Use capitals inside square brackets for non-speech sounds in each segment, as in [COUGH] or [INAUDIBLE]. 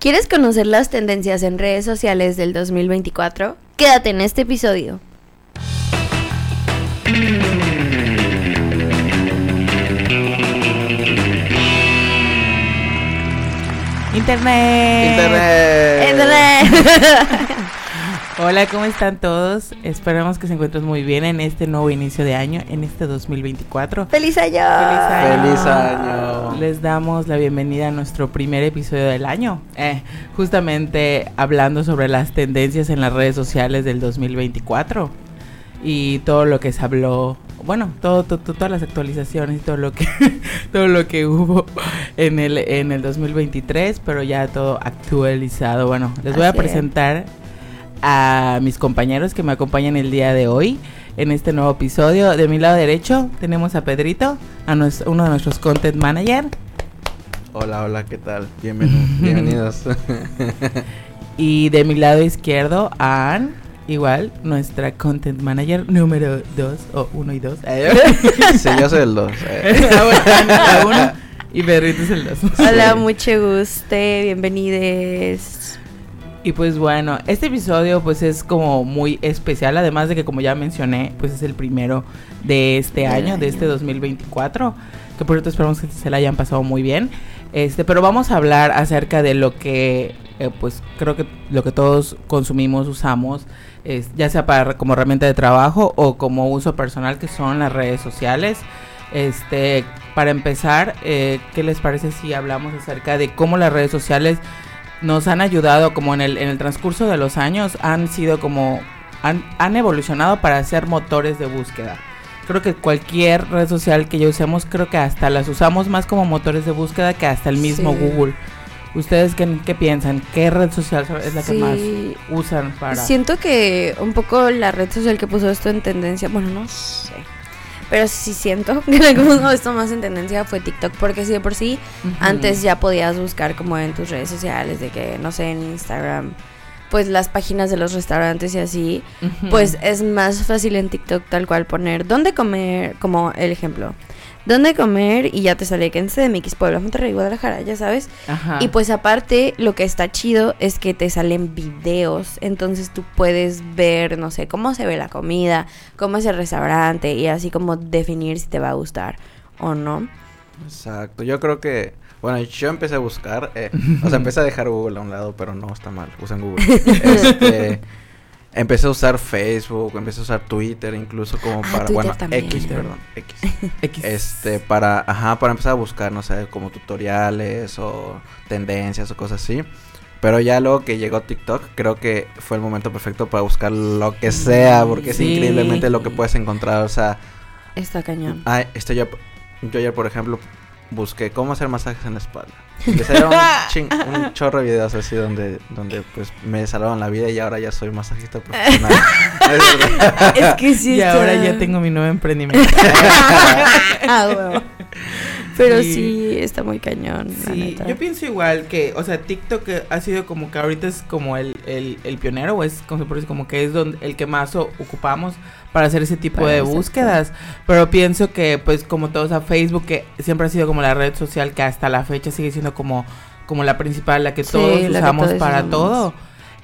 ¿Quieres conocer las tendencias en redes sociales del 2024? Quédate en este episodio. Internet. Internet. Internet. [LAUGHS] Hola, ¿cómo están todos? Esperamos que se encuentren muy bien en este nuevo inicio de año, en este 2024. ¡Feliz año! Feliz año. Feliz año. Les damos la bienvenida a nuestro primer episodio del año. Eh, justamente hablando sobre las tendencias en las redes sociales del 2024 y todo lo que se habló, bueno, todo, todo- todo- todas las actualizaciones y todo lo que [LAUGHS] todo lo que hubo en el en el 2023, pero ya todo actualizado. Bueno, les voy a es. A mis compañeros que me acompañan el día de hoy en este nuevo episodio. De mi lado derecho tenemos a Pedrito, a nues- uno de nuestros content manager, Hola, hola, ¿qué tal? Bienvenidos. [LAUGHS] Bienvenidos. y de mi lado izquierdo a Ann, igual nuestra content manager número 2 o 1 y 2. [LAUGHS] sí, yo soy el 2. [LAUGHS] la uno y Pedrito es el 2. Hola, Sí. mucho gusto, bienvenidos. Y pues bueno, este episodio pues es como muy especial, además de que como ya mencioné, pues es el primero de este año, de este año. 2024, que por cierto esperamos que se la hayan pasado muy bien. Este, pero vamos a hablar acerca de lo que eh, pues creo que lo que todos consumimos, usamos, es, ya sea para como herramienta de trabajo o como uso personal, que son las redes sociales. Este, para empezar, eh, ¿qué les parece si hablamos acerca de cómo las redes sociales nos han ayudado como en el, en el transcurso de los años han sido como han, han evolucionado para ser motores de búsqueda. Creo que cualquier red social que ya usemos, creo que hasta las usamos más como motores de búsqueda que hasta el mismo Sí. Google. ¿Ustedes qué, qué piensan? ¿Qué red social es la que Sí. más usan para...? Siento que un poco la red social que puso esto en tendencia, bueno, no sé. Pero sí siento [LAUGHS] que que puso esto más en tendencia fue TikTok, porque sí de por sí. Antes ya podías buscar como en tus redes sociales, de que, no sé, en Instagram, pues las páginas de los restaurantes y así, pues es más fácil en TikTok tal cual poner dónde comer, como el ejemplo, dónde comer y ya te sale que en CDMX, Puebla, Monterrey, Guadalajara, ya sabes. Ajá. Y pues aparte, lo que está chido es que te salen videos, entonces tú puedes ver, no sé, cómo se ve la comida, cómo es el restaurante y así como definir si te va a gustar o no. Exacto. Yo creo que. Bueno, yo empecé a buscar. eh, o sea, [LAUGHS] empecé a dejar Google a un lado, pero no está mal. Usen Google. [LAUGHS] Este. Empecé a usar Facebook, empecé a usar Twitter, incluso como Ah, para. Twitter bueno, también. X, perdón. [LAUGHS] X. X. Este, para, ajá, para empezar a buscar, no sé, como tutoriales o tendencias o cosas así. Pero ya luego que llegó TikTok, creo que fue el momento perfecto para buscar lo que sea, porque Sí. es increíblemente lo que puedes encontrar. O sea, Está cañón. ah, este yo, yo ayer, por ejemplo, busqué cómo hacer masajes en la espalda. Salieron un, [LAUGHS] chin- un chorro de videos así donde, donde pues me salvaron la vida y ahora ya soy masajista profesional. [LAUGHS] Es que sí y está- ahora ya tengo mi nuevo emprendimiento. [LAUGHS] Ah, huevo. Pero Sí. sí, está muy cañón. la Sí, neta. yo pienso igual que, o sea, TikTok ha sido como que ahorita es como el, el, el pionero, o es como, como que es donde, el que más ocupamos para hacer ese tipo Para de búsquedas. Pero pienso que, pues, como todos a Facebook, que siempre ha sido como la red social que hasta la fecha sigue siendo como, como la principal, la que Sí, todos que usamos todos para usamos. todo.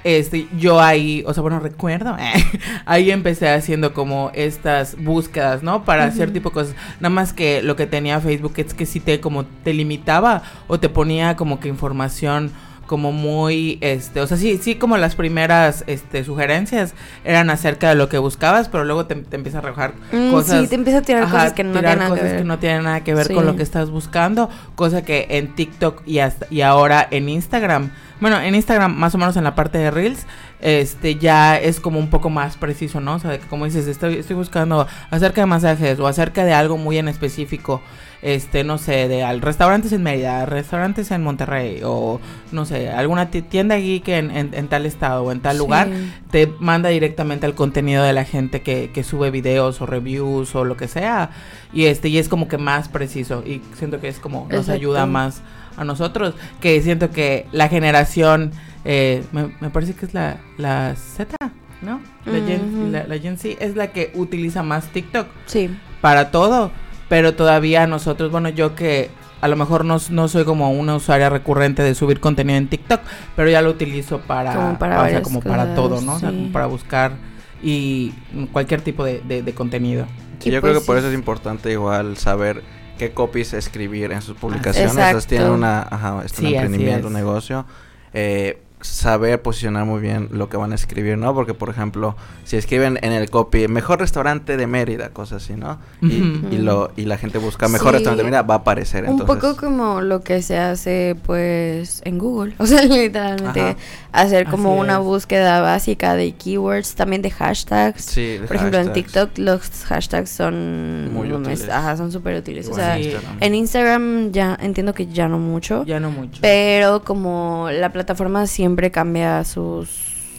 Este, yo ahí, o sea, bueno, recuerdo, [LAUGHS] ahí empecé haciendo como estas búsquedas, ¿no? Para hacer tipo cosas. Nada más que lo que tenía Facebook es que sí te como te limitaba o te ponía como que información como muy este, o sea, sí sí como las primeras este sugerencias eran acerca de lo que buscabas, pero luego te, te empieza a arrojar Mm, cosas sí, te empieza a tirar Ajá, cosas que no tirar tienen nada que cosas ver. no tienen nada que ver con lo que estás buscando, cosa que en TikTok y hasta y ahora en Instagram, bueno, en Instagram más o menos en la parte de Reels, este ya es como un poco más preciso, ¿no? O sea, que como dices, estoy estoy buscando acerca de masajes o acerca de algo muy en específico, este, no sé, de al, restaurantes en Mérida, restaurantes en Monterrey o no sé, alguna ti- tienda geek en, en, en tal estado o en tal Sí. lugar, te manda directamente al contenido de la gente que, que sube videos o reviews o lo que sea y este y es como que más preciso y siento que es como nos Exacto. ayuda más a nosotros que siento que la generación eh, me, me parece que es la, la Z ¿no? La, Gen, la, la Gen Z es la que utiliza más TikTok Sí. para todo, pero todavía nosotros, bueno, yo que a lo mejor no, no soy como una usuaria recurrente de subir contenido en TikTok, pero ya lo utilizo para, Como para o sea, varias como para todo, ¿no? O sea, como para buscar y cualquier tipo de, de- de contenido. Sí, Y yo pues creo que por sí. eso es importante igual saber qué copies escribir en sus publicaciones. Exacto. Esas tienen una, ajá, es un Sí, emprendimiento, es. un negocio. Eh, saber posicionar muy bien lo que van a escribir, ¿no? Porque, por ejemplo, si escriben en el copy, mejor restaurante de Mérida, cosas así, ¿no? Y, lo, y la gente busca mejor Sí. restaurante de Mérida, va a aparecer. Un entonces, poco como lo que se hace pues en Google, [LAUGHS] o sea, literalmente Ajá. hacer como Así una es. búsqueda básica de keywords, también de hashtags. Sí, de Por ejemplo, en hashtags. TikTok los hashtags son Muy no útiles. ajá, son súper útiles. O sea, en Sí. Instagram. en Instagram ya entiendo que ya no mucho, Ya no mucho. pero como la plataforma siempre cambia sus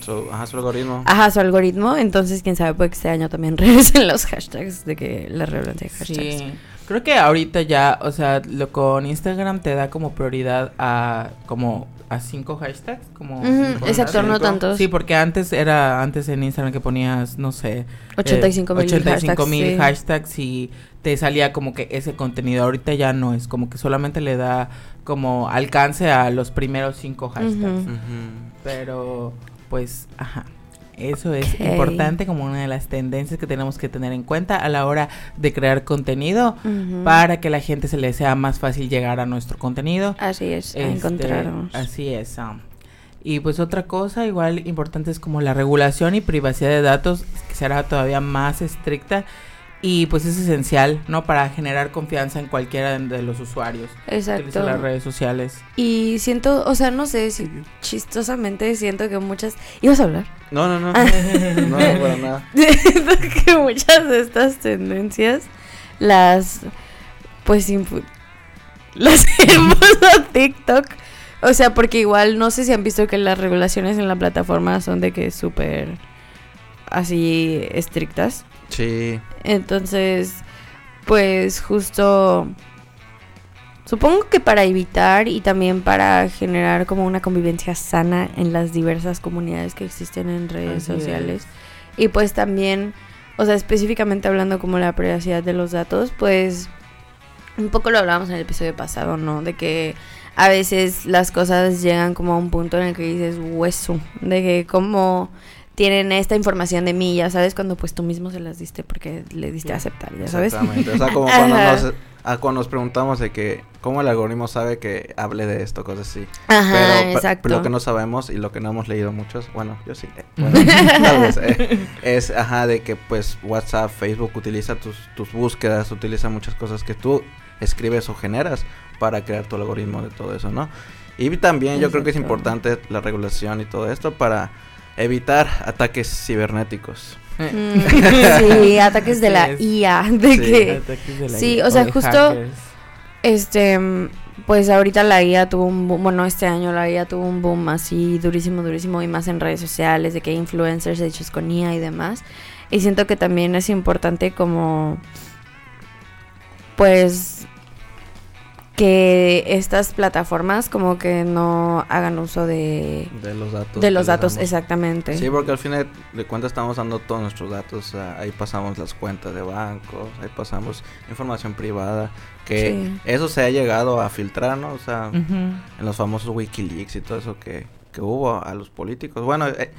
Su, ajá, su algoritmo. Ajá, su algoritmo, entonces quién sabe, puede que este año también [LAUGHS] regresen los hashtags de que la relevancia de hashtags. Sí. Creo que ahorita ya, o sea, lo con Instagram te da como prioridad a como a cinco hashtags, como Ujú, cinco, exacto, no tantos. Sí, porque antes era antes en Instagram que ponías, no sé, 85 mil 85 mil hashtags, sí. hashtags y te salía como que ese contenido. Ahorita ya no es como que solamente le da como alcance a los primeros cinco hashtags. Pero pues, ajá. Eso es importante como una de las tendencias que tenemos que tener en cuenta a la hora de crear contenido para que la gente se le sea más fácil llegar a nuestro contenido. Así es, a Este, encontrarnos. Así es. um, y pues otra cosa igual importante es como la regulación y privacidad de datos que será todavía más estricta y pues es esencial, ¿no? Para generar confianza en cualquiera de los usuarios. Exacto. utilizan las redes sociales. Y siento, o sea, no sé, si chistosamente siento que muchas... ¿Ibas a hablar? No, no, no. Ah. [LAUGHS] no, no, para nada. [LAUGHS] Siento que muchas de estas tendencias las, pues, infu- las [LAUGHS] impuso a TikTok. O sea, porque igual no sé si han visto que las regulaciones en la plataforma son de que súper así estrictas. Sí. Entonces, pues justo supongo que para evitar y también para generar como una convivencia sana en las diversas comunidades que existen en redes Así sociales. Y pues también, o sea, específicamente hablando como la privacidad de los datos, pues un poco lo hablábamos en el episodio pasado, ¿no? De que a veces las cosas llegan como a un punto en el que dices hueso, de que como tienen esta información de mí, ya sabes, cuando pues tú mismo se las diste porque le diste a aceptar, ya sabes. Exactamente. O sea, como cuando nos, ah, cuando nos preguntamos de que cómo el algoritmo sabe que hable de esto, cosas así. Ajá, pero, pe- exacto. pero lo que no sabemos y lo que no hemos leído muchos, bueno, yo sí, eh, [LAUGHS] bueno, tal vez, eh, es, ajá, de que pues WhatsApp, Facebook utiliza tus, tus búsquedas, utiliza muchas cosas que tú escribes o generas para crear tu algoritmo de todo eso, ¿no? Y también yo creo que es importante la regulación y todo esto para evitar ataques cibernéticos. Mm, [LAUGHS] sí, ataques de la. IA, de Sí. que Ataques de la sí, IA o sea, justo- hackers. Este, pues ahorita la IA tuvo un boom, bueno, este año la IA tuvo un boom así durísimo, durísimo y más en redes sociales, de que hay influencers hechos con IA y demás. Y siento que también es importante como, pues, que estas plataformas como que no hagan uso de, De los datos. de los datos, damos. exactamente. Sí, porque al final de cuentas estamos dando todos nuestros datos. ahí pasamos las cuentas de bancos, ahí pasamos información privada. Que Sí. eso se ha llegado a filtrar, ¿no? O sea, Ujú. en los famosos Wikileaks y todo eso que, que hubo a los políticos. Bueno, eh,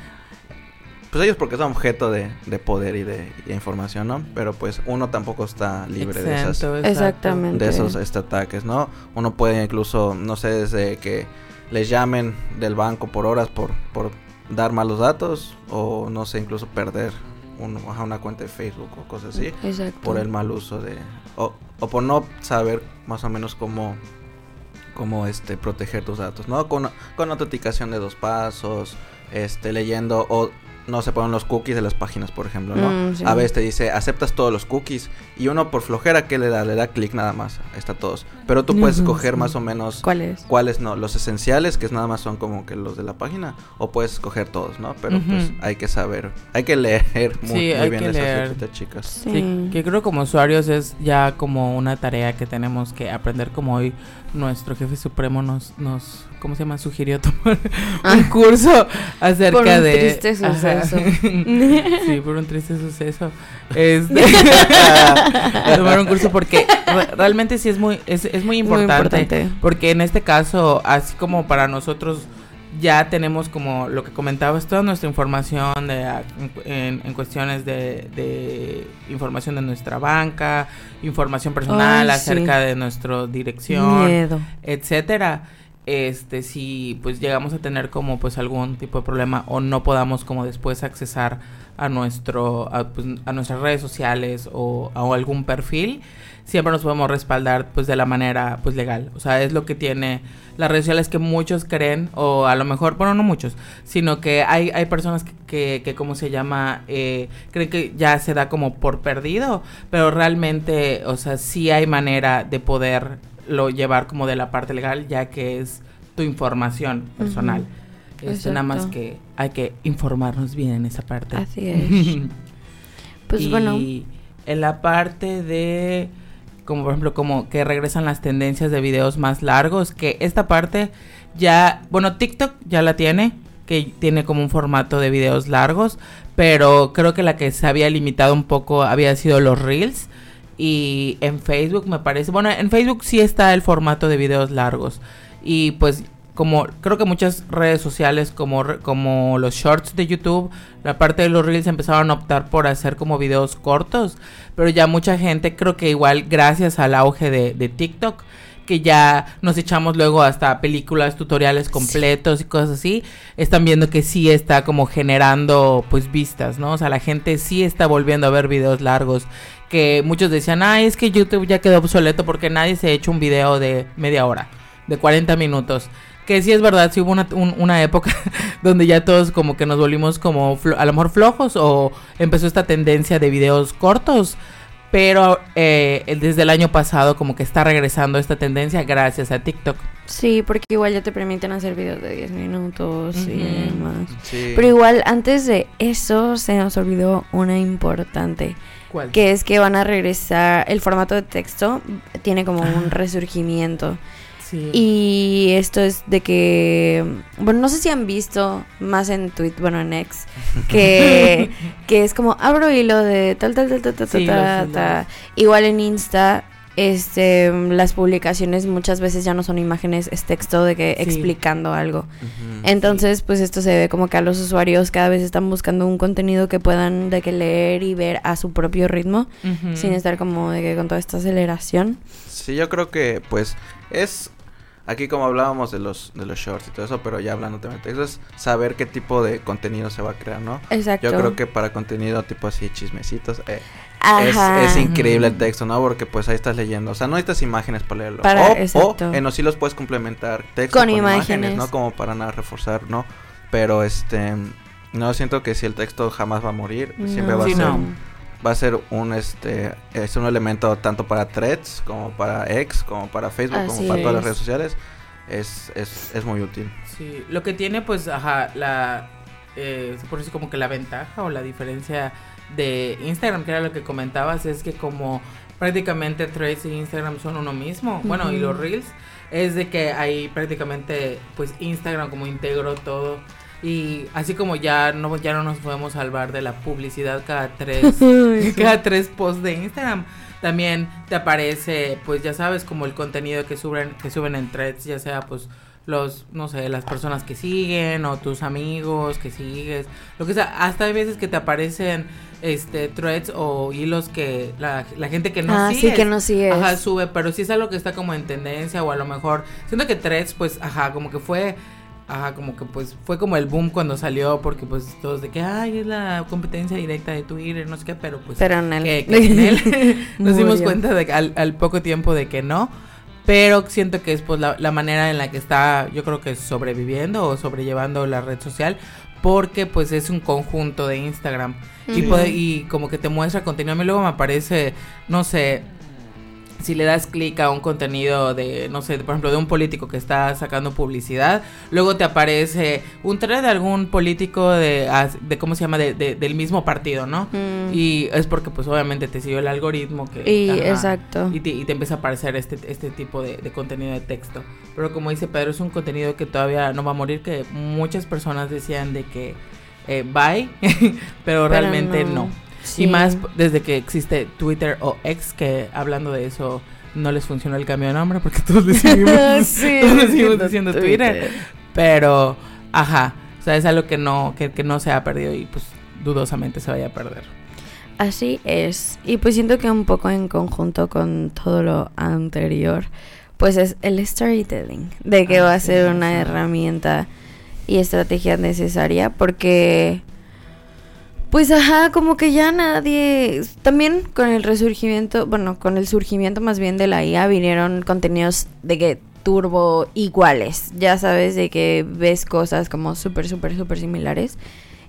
pues ellos porque son objeto de, de poder y de, y de información, ¿no? Pero pues uno tampoco está libre de esas exacto. Exactamente. de esos este, ataques, ¿no? Uno puede incluso, no sé, desde que les llamen del banco por horas por, por dar malos datos o no sé, incluso perder un- una cuenta de Facebook o cosas así Exacto. por el mal uso de o, o por no saber más o menos cómo cómo este proteger tus datos, ¿no? Con, con autenticación de dos pasos, este leyendo o no se ponen los cookies de las páginas, por ejemplo, ¿no? Mm, sí. A veces te dice, aceptas todos los cookies y uno por flojera que le da, le da clic nada más, ahí está todos. Pero tú puedes escoger sí. más o menos ¿Cuál es? cuáles no, los esenciales, que es nada más son como que los de la página, o puedes escoger todos, ¿no? Pero pues Ujú. hay que saber, hay que leer muy, Sí, muy hay bien que esas leer. chicas. Sí. Sí, que creo como usuarios es ya como una tarea que tenemos que aprender como hoy nuestro jefe supremo nos, nos ¿cómo se llama? Sugirió tomar [LAUGHS] un curso acerca Por un de... triste Ajá. suceso. [LAUGHS] sí, por un triste suceso. Este, [LAUGHS] tomar un curso porque re- realmente sí es muy, es, es muy importante. importante. Porque en este caso, así como para nosotros ya tenemos como lo que comentabas, toda nuestra información de, a- en, en cuestiones de, de información de nuestra banca, información personal Ay, sí. acerca de nuestra dirección, Miedo. etcétera. Este, si pues llegamos a tener como pues algún tipo de problema o no podamos como después accesar a nuestro a, pues, a nuestras redes sociales o a algún perfil, siempre nos podemos respaldar pues de la manera pues legal. O sea, es lo que tiene las redes sociales que muchos creen o a lo mejor, bueno, no muchos, sino que hay, hay personas que, que, ¿cómo se llama? Eh, creen que ya se da como por perdido, pero realmente, o sea, sí hay manera de poderlo llevar como de la parte legal, ya que es tu información personal. Este, nada más que hay que informarnos bien en esa parte. Así es. [LAUGHS] Pues y bueno. en la parte de como por ejemplo como que regresan las tendencias de videos más largos, que esta parte ya, bueno, TikTok ya la tiene, que tiene como un formato de videos largos, pero creo que la que se había limitado un poco había sido los Reels y en Facebook me parece, bueno, en Facebook sí está el formato de videos largos. Y pues como creo que muchas redes sociales como, como los shorts de YouTube, la parte de los reels empezaron a optar por hacer como videos cortos, pero ya mucha gente creo que igual gracias al auge de, de TikTok que ya nos echamos luego hasta películas, tutoriales completos y cosas así, están viendo que sí está como generando pues vistas, ¿no? O sea, la gente sí está volviendo a ver videos largos que muchos decían, ay, es que YouTube ya quedó obsoleto porque nadie se ha hecho un video de media hora, de 40 minutos. Que sí es verdad, sí hubo una, un- una época [LAUGHS] donde ya todos como que nos volvimos como flo- a lo mejor flojos o empezó esta tendencia de videos cortos. Pero eh, desde el año pasado como que está regresando esta tendencia gracias a TikTok. Sí, porque igual ya te permiten hacer videos de 10 minutos y demás. Sí. Pero igual, antes de eso, se nos olvidó una importante. ¿Cuál? Que es que van a regresar. El formato de texto tiene como un resurgimiento. Sí. Y esto es de que. Bueno, no sé si han visto más en Twitter, bueno, en X. [LAUGHS] Que, que es como abro hilo de tal, tal, tal, tal, tal, Sí, tal, tal. Igual en Insta. Este, las publicaciones muchas veces ya no son imágenes, es texto de que Sí. explicando algo. Entonces, pues esto se ve como que a los usuarios cada vez están buscando un contenido que puedan de que leer y ver a su propio ritmo, sin estar como de que con toda esta aceleración. Sí, yo creo que pues es aquí como hablábamos de los de los shorts y todo eso, pero ya hablando de texto es saber qué tipo de contenido se va a crear, ¿no? Exacto. Yo creo que para contenido tipo así chismecitos eh, es, increíble el texto, ¿no? Porque pues ahí estás leyendo, o sea, no necesitas imágenes para leerlo. Para- o, o en los hilos puedes complementar texto Con con, imágenes. imágenes. ¿no? Como para nada reforzar, ¿no? Pero este no siento que si el texto jamás va a morir, siempre va a ser no. Va a ser un este es un elemento tanto para threads como para X como para Facebook Así como para todas las es. redes sociales es, es, es muy útil Sí, lo que tiene pues, ajá, la, eh, puede decir como que la ventaja o la diferencia de Instagram, que era lo que comentabas, es que como prácticamente Threads y Instagram son uno mismo, bueno, y los Reels, es de que ahí prácticamente pues Instagram como integró todo. Y así como ya no, ya no nos podemos salvar de la publicidad cada tres, [LAUGHS] [LAUGHS] cada tres posts de Instagram. También te aparece, pues ya sabes, como el contenido que suben, que suben en threads, ya sea pues los, no sé, las personas que siguen o tus amigos que sigues, lo que sea, hasta hay veces que te aparecen este threads o hilos que la, la gente que no ah, sigue sí, que no sigues. Ajá, sube, pero si es algo que está como en tendencia o a lo mejor, siento que Threads pues, ajá, como que fue, ajá, como que pues fue como el boom cuando salió porque pues todos de que, ay, es la competencia directa de Twitter, no sé qué, pero pues Pero en él. que, que en él [LAUGHS] [LAUGHS] nos dimos cuenta de que al, al poco tiempo de que no. Pero siento que es pues la, la manera en la que está, yo creo que sobreviviendo o sobrellevando la red social, porque pues es un conjunto de Instagram y, puede- y como que te muestra contenido. A mí luego me aparece, no sé, si le das clic a un contenido de, no sé, por ejemplo, de un político que está sacando publicidad, luego te aparece un thread de algún político de, de ¿cómo se llama?, de, de- del mismo partido, ¿no? Mm, Y es porque pues obviamente te siguió el algoritmo que... Y ajá, exacto. Y te, y te empieza a aparecer este, este tipo de, de contenido de texto. Pero como dice Pedro, es un contenido que todavía no va a morir, que muchas personas decían de que eh, bye, [LAUGHS] pero, realmente no. Sí. Y más desde que existe Twitter o X, que hablando de eso no les funcionó el cambio de nombre porque [LAUGHS] todos le seguimos, [LAUGHS] Sí, todos siendo diciendo Twitter. Pero, ajá, o sea, es algo que no, que, que no se ha perdido y pues dudosamente se vaya a perder. Así es. Y pues siento que un poco en conjunto con todo lo anterior, pues es el storytelling, de que Ah, va a sí, ser una sí. herramienta y estrategia necesaria porque pues ajá, como que ya nadie también con el resurgimiento, bueno, con el surgimiento más bien de la IA vinieron contenidos de que turbo iguales, ya sabes de que ves cosas como súper súper súper similares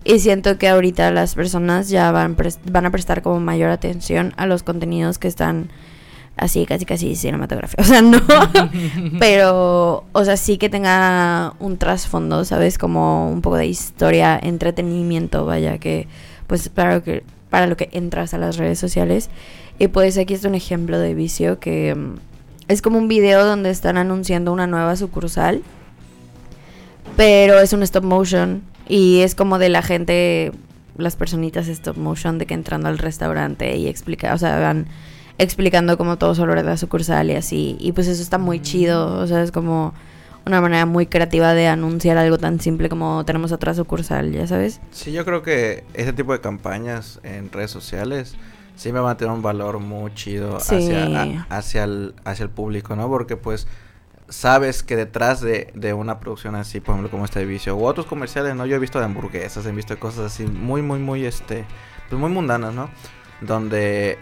y siento que ahorita las personas ya van, van a prestar como mayor atención a los contenidos que están así, casi casi cinematográficos. [LAUGHS] O sea, no. [LAUGHS] pero, o sea, sí que tenga un trasfondo, ¿sabes? Como un poco de historia, entretenimiento, vaya, que pues para lo que, para lo que entras a las redes sociales. Y pues aquí está un ejemplo de vicio que mm, es como un video donde están anunciando una nueva sucursal pero es un stop motion y es como de la gente, las personitas stop motion de que entrando al restaurante y explica, o sea, van explicando como todo sobre la sucursal y así. Y pues eso está muy chido, o sea, es como una manera muy creativa de anunciar algo tan simple como tenemos otra sucursal, ya sabes. Sí, yo creo que ese tipo de campañas en redes sociales sí me van a tener un valor muy chido Sí. hacia, a- hacia, el, hacia el público, ¿no? Porque pues sabes que detrás de, de una producción así, por ejemplo, como este vicio, u otros comerciales, ¿no? Yo he visto de hamburguesas, he visto de cosas así muy, muy, muy, este, pues muy mundanas, ¿no? Donde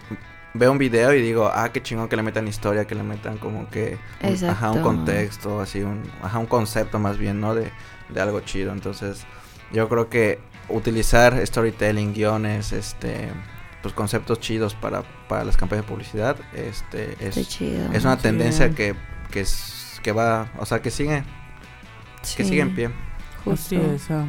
veo un video y digo, ah, qué chingón que le metan historia, que le metan como que, un- ajá, un Exacto. contexto, así, un, ajá, un concepto más bien, ¿no? De, de algo chido, entonces yo creo que utilizar storytelling, guiones, este, pues conceptos chidos para, para las campañas de publicidad, este, es, chido. es una tendencia que, que, es- que va, o sea, que sigue, que Sí, sigue en pie. Justo. Así es, ah.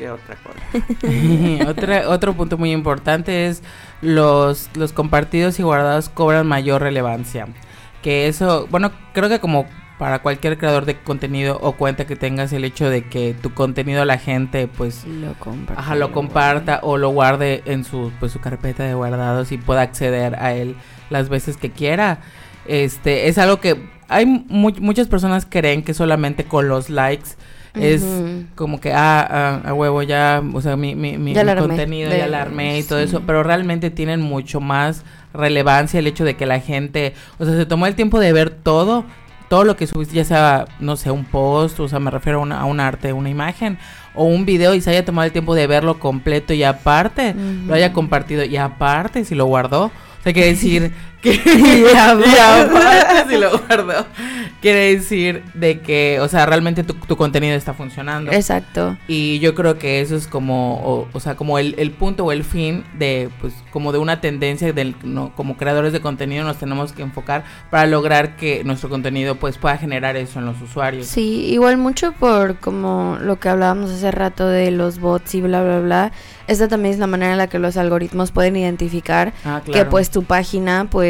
¿Qué otra cosa? [LAUGHS] Otra- otro punto muy importante es los, los compartidos y guardados cobran mayor relevancia. Que eso, bueno, creo que como para cualquier creador de contenido o cuenta que tengas el hecho de que tu contenido la gente pues Lo comparto. ajá, lo comparta o lo guarde en su pues su carpeta de guardados y pueda acceder a él las veces que quiera. Este, es algo que hay mu- muchas personas creen que solamente con los likes es como que, ah, ah, a huevo, ya, o sea, mi, mi, mi, Ya contenido De- ya la armé y todo sí. eso, pero realmente tienen mucho más relevancia el hecho de que la gente, o sea, se tomó el tiempo de ver todo, todo lo que subiste, ya sea, no sé, un post, o sea, me refiero a, una- a un arte, una imagen, o un video y se haya tomado el tiempo de verlo completo y aparte lo haya compartido y aparte si lo guardó, o sea, quiere decir [LAUGHS] que [LAUGHS] Y [LAUGHS] aparte. y aparte si lo guardó, quiere decir de que, o sea, realmente tu, tu contenido está funcionando. Exacto. Y yo creo que eso es como, o, o sea, como el, el punto o el fin de, pues, como de una tendencia del, no, como creadores de contenido nos tenemos que enfocar para lograr que nuestro contenido, pues, pueda generar eso en los usuarios. Sí, igual mucho por como lo que hablábamos hace rato de los bots y bla, bla, bla. Esta también es la manera en la que los algoritmos pueden identificar Ah, que pues tu página pues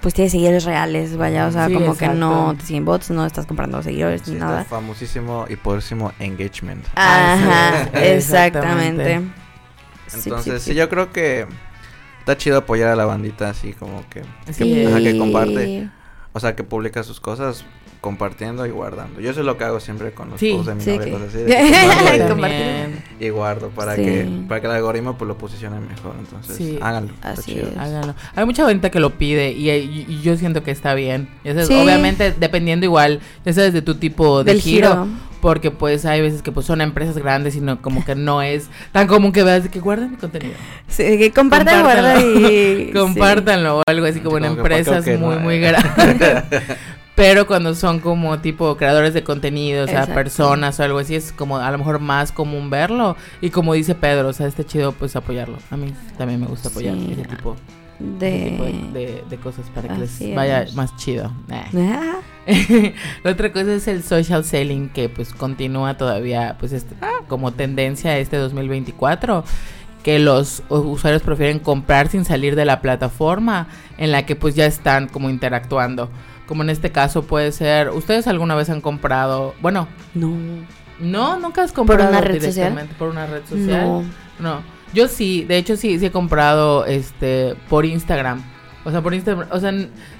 pues tiene seguidores reales, vaya, o sea, Sí, como que no te siguen bots, no estás comprando seguidores Sí, ni nada. el famosísimo y poderísimo engagement. Ajá, exactamente. Entonces, sí, sí, yo creo que está chido apoyar a la bandita así como que, Sí. ajá, que comparte. o sea, que publica sus cosas compartiendo y guardando. Yo eso es lo que hago siempre con los Sí, posts de mi sí, novia, que- cosas así. de que [LAUGHS] comparto y- guardo para Sí. que para que el algoritmo pues lo posicione mejor entonces Sí. háganlo está Así chido. es. Háganlo. Hay mucha gente que lo pide y, y- y yo siento que está bien. Sí. Obviamente dependiendo igual, ya sabes, de tu tipo de Del giro, giro. Porque pues hay veces que pues son empresas grandes y no como que no es tan común que veas de que guarden mi contenido. Sí, que compartan, guarda Compártanlo. [LAUGHS] y... Compártanlo o algo así como en como que, ¿para qué empresas muy no? muy grandes. [LAUGHS] Pero cuando son como tipo creadores de contenido, o sea, Exacto. personas o algo así, es como a lo mejor más común verlo. Y como dice Pedro, o sea, está chido pues apoyarlo. A mí también me gusta apoyar Sí. ese tipo, De... ese tipo de, de- de cosas para que Así les vaya es. más chido. Ah, [LAUGHS] La otra cosa es el social selling que pues continúa todavía pues este, como tendencia este 2024 que los usuarios prefieren comprar sin salir de la plataforma en la que pues ya están como interactuando. Como en este caso puede ser, ¿ustedes alguna vez han comprado, bueno, No. no, nunca has comprado una red social? directamente por una red social? No. No, yo sí, de hecho sí, sí he comprado este por Instagram. O sea, por Instagram, o sea,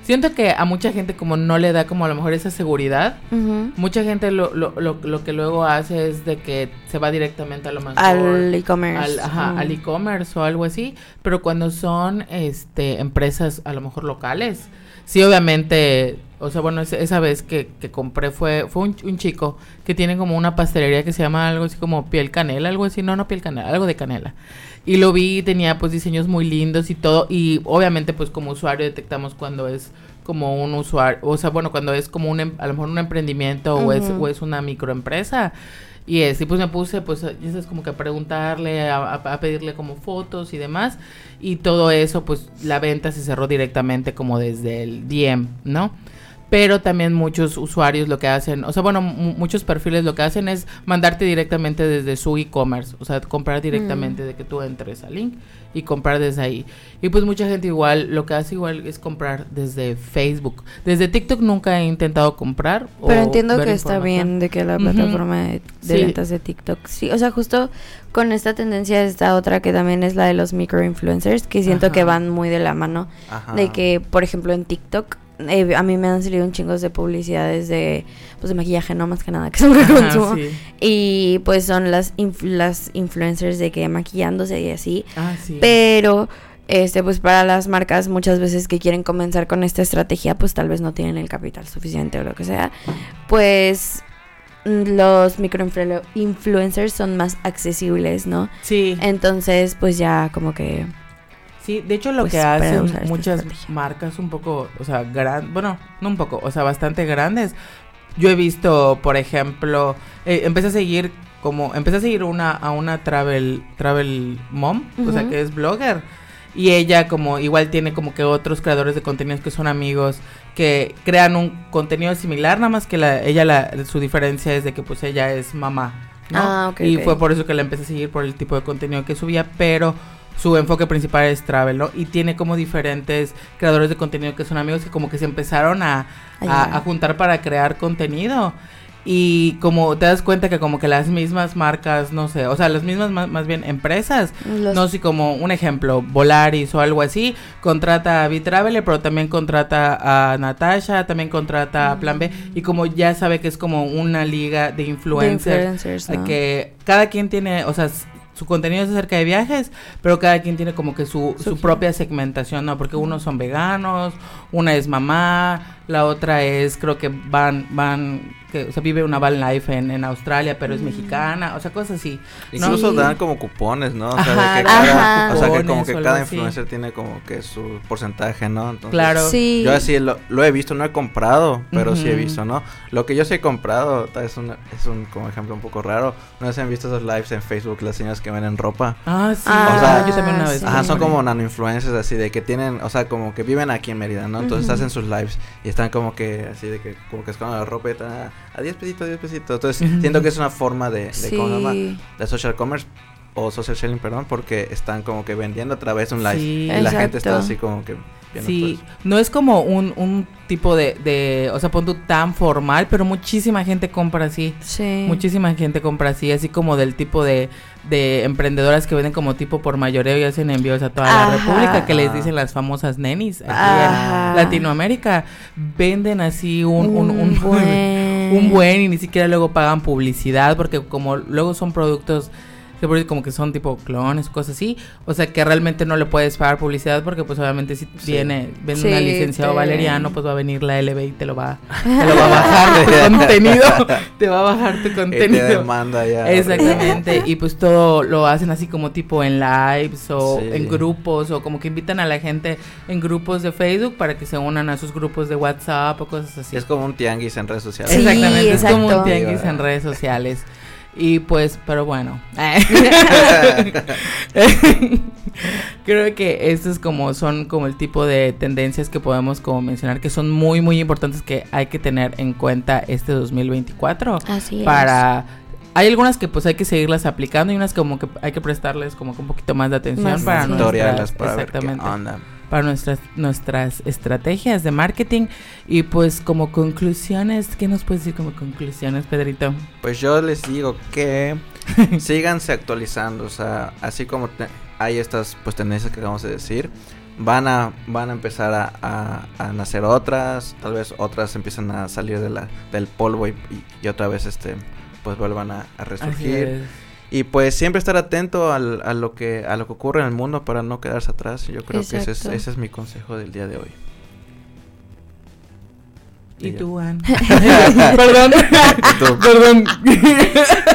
siento que a mucha gente como no le da como a lo mejor esa seguridad. Mucha gente lo, lo, lo, lo que luego hace es de que se va directamente a lo mejor Al e-commerce. al, ajá, al e-commerce o algo así, pero cuando son este empresas a lo mejor locales, sí obviamente, o sea, bueno, esa, esa vez que, que compré fue fue un, un chico que tiene como una pastelería que se llama algo así como piel canela, algo así, no, no piel canela, algo de canela. Y lo vi, tenía pues diseños muy lindos y todo y obviamente pues como usuario detectamos cuando es como un usuario, o sea, bueno, cuando es como un, em- a lo mejor un emprendimiento o, es, o es una microempresa. Y este, pues me puse, pues, ya sabes, como que a preguntarle, a- a pedirle como fotos y demás. Y todo eso, pues, la venta se cerró directamente como desde el DM, ¿no? Pero también muchos usuarios lo que hacen, o sea, bueno, mu- muchos perfiles lo que hacen es mandarte directamente desde su e-commerce, o sea, comprar directamente de que tú entres al link y comprar desde ahí. Y pues mucha gente igual, lo que hace igual es comprar desde Facebook. Desde TikTok nunca he intentado comprar. o Pero entiendo que está bien de que la plataforma de, de Sí. ventas de TikTok. Sí, o sea, justo con esta tendencia está otra que también es la de los microinfluencers, que siento que van muy de la mano. Ajá. De que, por ejemplo, en TikTok, eh, a mí me han salido un chingos de publicidades de, pues, de maquillaje, no más que nada, que [LAUGHS] son que consumo. sí. Y pues son las, inf- las influencers de que maquillándose y así. Ah, sí. Pero, este, pues para las marcas muchas veces que quieren comenzar con esta estrategia, pues tal vez no tienen el capital suficiente o lo que sea. Pues los microinfluencers son más accesibles, ¿no? Sí, Entonces, pues ya como que... sí, de hecho lo pues, que hacen muchas marcas un poco, o sea, gran, bueno, no un poco, o sea, bastante grandes. Yo he visto, por ejemplo, eh, empecé a seguir como, empecé a seguir una, a una travel, travel mom, o sea, que es blogger. Y ella como igual tiene como que otros creadores de contenidos que son amigos que crean un contenido similar, nada más que la, ella la, su diferencia es de que pues ella es mamá, ¿no? Ah, ok, y fue por eso que la empecé a seguir por el tipo de contenido que subía, pero su enfoque principal es travel, ¿no? Y tiene como diferentes creadores de contenido que son amigos que como que se empezaron a, a, a juntar para crear contenido. Y como te das cuenta que como que las mismas marcas, no sé, o sea, las mismas más, más bien empresas, Los- no sé, como un ejemplo, Volaris o algo así, contrata a B-Traveler, pero también contrata a Natasha, también contrata a Plan B, y como ya sabe que es como una liga de de influencers, ¿no? que cada quien tiene, o sea, su contenido es acerca de viajes, pero cada quien tiene como que su, su propia segmentación, ¿no? Porque unos son veganos, una es mamá, la otra es, creo que van, van, que, o sea, vive una van life en, en Australia, pero es Mm. mexicana, o sea, cosas así. Incluso Sí. dan como cupones, ¿no? O sea, Ajá, de que cada, Ajá. o sea, que como que cada así. influencer tiene como que su porcentaje, ¿no? Entonces, Claro. Sí. Yo así lo, lo he visto, no he comprado, pero sí he visto, ¿no? Lo que yo sí he comprado, tal vez un, es un como ejemplo un poco raro. No sé si han visto esos lives en Facebook, las señoras que venden ropa. Ah, sí, Ah, o sea, yo también una vez. sí. Ajá, son como nano influencers así de que tienen, o sea, como que viven aquí en Mérida, ¿no? Entonces hacen sus lives y están como que así de que como que esconden la ropa y están a, a 10 pesitos, 10 pesitos. Entonces, siento que es una forma de, de ¿cómo se llama? Sí. de social commerce o social selling, perdón, porque están como que vendiendo a través de un live. Sí. Y la gente está así como que viendo Sí, no es como un, un tipo de, de, o sea, pon tú tan formal, pero muchísima gente compra así. Sí. Muchísima gente compra así, así como del tipo de, de emprendedoras que venden como tipo por mayoreo y hacen envíos a toda la. República, que les dicen las famosas nenis aquí Ajá. en Latinoamérica. Venden así un, un, un, [LAUGHS] buen. Un buen y ni siquiera luego pagan publicidad porque como luego son productos se puede decir como que son tipo clones, cosas así, o sea que realmente no le puedes pagar publicidad porque pues obviamente si Sí. viene, vende Sí, una licenciado te- valeriano, pues va a venir la LB y te lo va, te lo va a bajar [LAUGHS] tu contenido, [LAUGHS] te va a bajar tu Y te contenido. demanda ya. Exactamente, y pues todo lo hacen así como tipo en lives o Sí. en grupos o como que invitan a la gente en grupos de Facebook para que se unan a sus grupos de WhatsApp o cosas así. Es como un tianguis en redes sociales. Exactamente, es como un tianguis en redes sociales. Y pues, pero bueno. [LAUGHS] Creo que estos como son como el tipo de tendencias que podemos como mencionar que son muy muy importantes que hay que tener en cuenta este 2024 Así es. para hay algunas que pues hay que seguirlas aplicando y unas como que hay que prestarles como que un poquito más de atención Más para tutoriales nuestras, para ver qué exactamente, onda. Para nuestras nuestras estrategias de marketing y pues como conclusiones, ¿qué nos puedes decir como conclusiones, Pedrito? Pues yo les digo que [LAUGHS] síganse actualizando, o sea, así como te- hay estas pues tendencias que acabamos de decir, van a van a empezar a, a- a nacer otras, tal vez otras empiezan a salir de la del polvo y, y- y otra vez este pues vuelvan a, resurgir. Y pues siempre estar atento al- a lo que a lo que ocurre en el mundo para no quedarse atrás. Yo creo que ese es, ese es mi consejo del día de hoy. ¿Y tú, Ann? [LAUGHS] Perdón. tú? Perdón. [LAUGHS]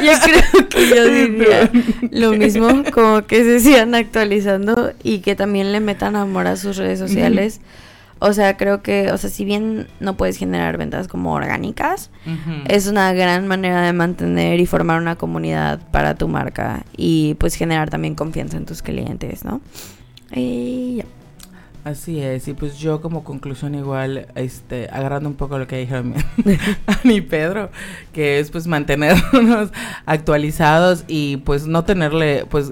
Yo creo que yo diría lo mismo, como que se sigan actualizando y que también le metan amor a sus redes sociales. O sea, creo que, o sea, si bien no puedes generar ventas como orgánicas, es una gran manera de mantener y formar una comunidad para tu marca y pues generar también confianza en tus clientes, ¿no? Y ya. Así es, y pues yo como conclusión igual, este, agarrando un poco lo que dijeron mi- [LAUGHS] [LAUGHS] Ani y Pedro, que es pues mantenernos [LAUGHS] actualizados y pues no tenerle, pues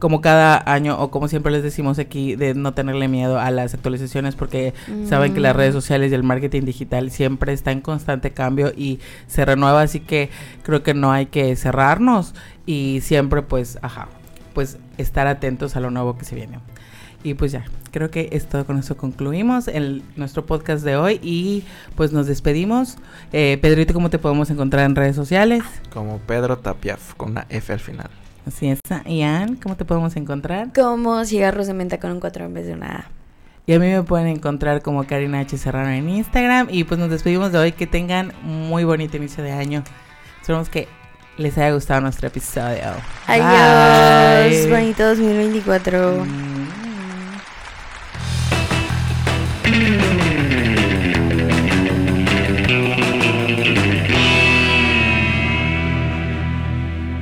como cada año o como siempre les decimos aquí, de no tenerle miedo a las actualizaciones porque saben que las Mm. redes sociales y el marketing digital siempre está en constante cambio y se renueva, así que creo que no hay que cerrarnos y siempre pues, ajá, pues estar atentos a lo nuevo que se viene. Y pues ya, creo que es todo con eso concluimos el, nuestro podcast de hoy y pues nos despedimos. Eh, Pedrito, ¿cómo te podemos encontrar en redes sociales? Como Pedro Tapiaf con una F al final. Así es. Ian, ¿cómo te podemos encontrar? Como cigarros de menta con un 4 en vez de una A. Y a mí me pueden encontrar como Karina H. Serrano en Instagram. Y pues nos despedimos de hoy. Que tengan muy bonito inicio de año. Esperamos que les haya gustado nuestro episodio. Adiós, Bye. bonito 2024. Mm.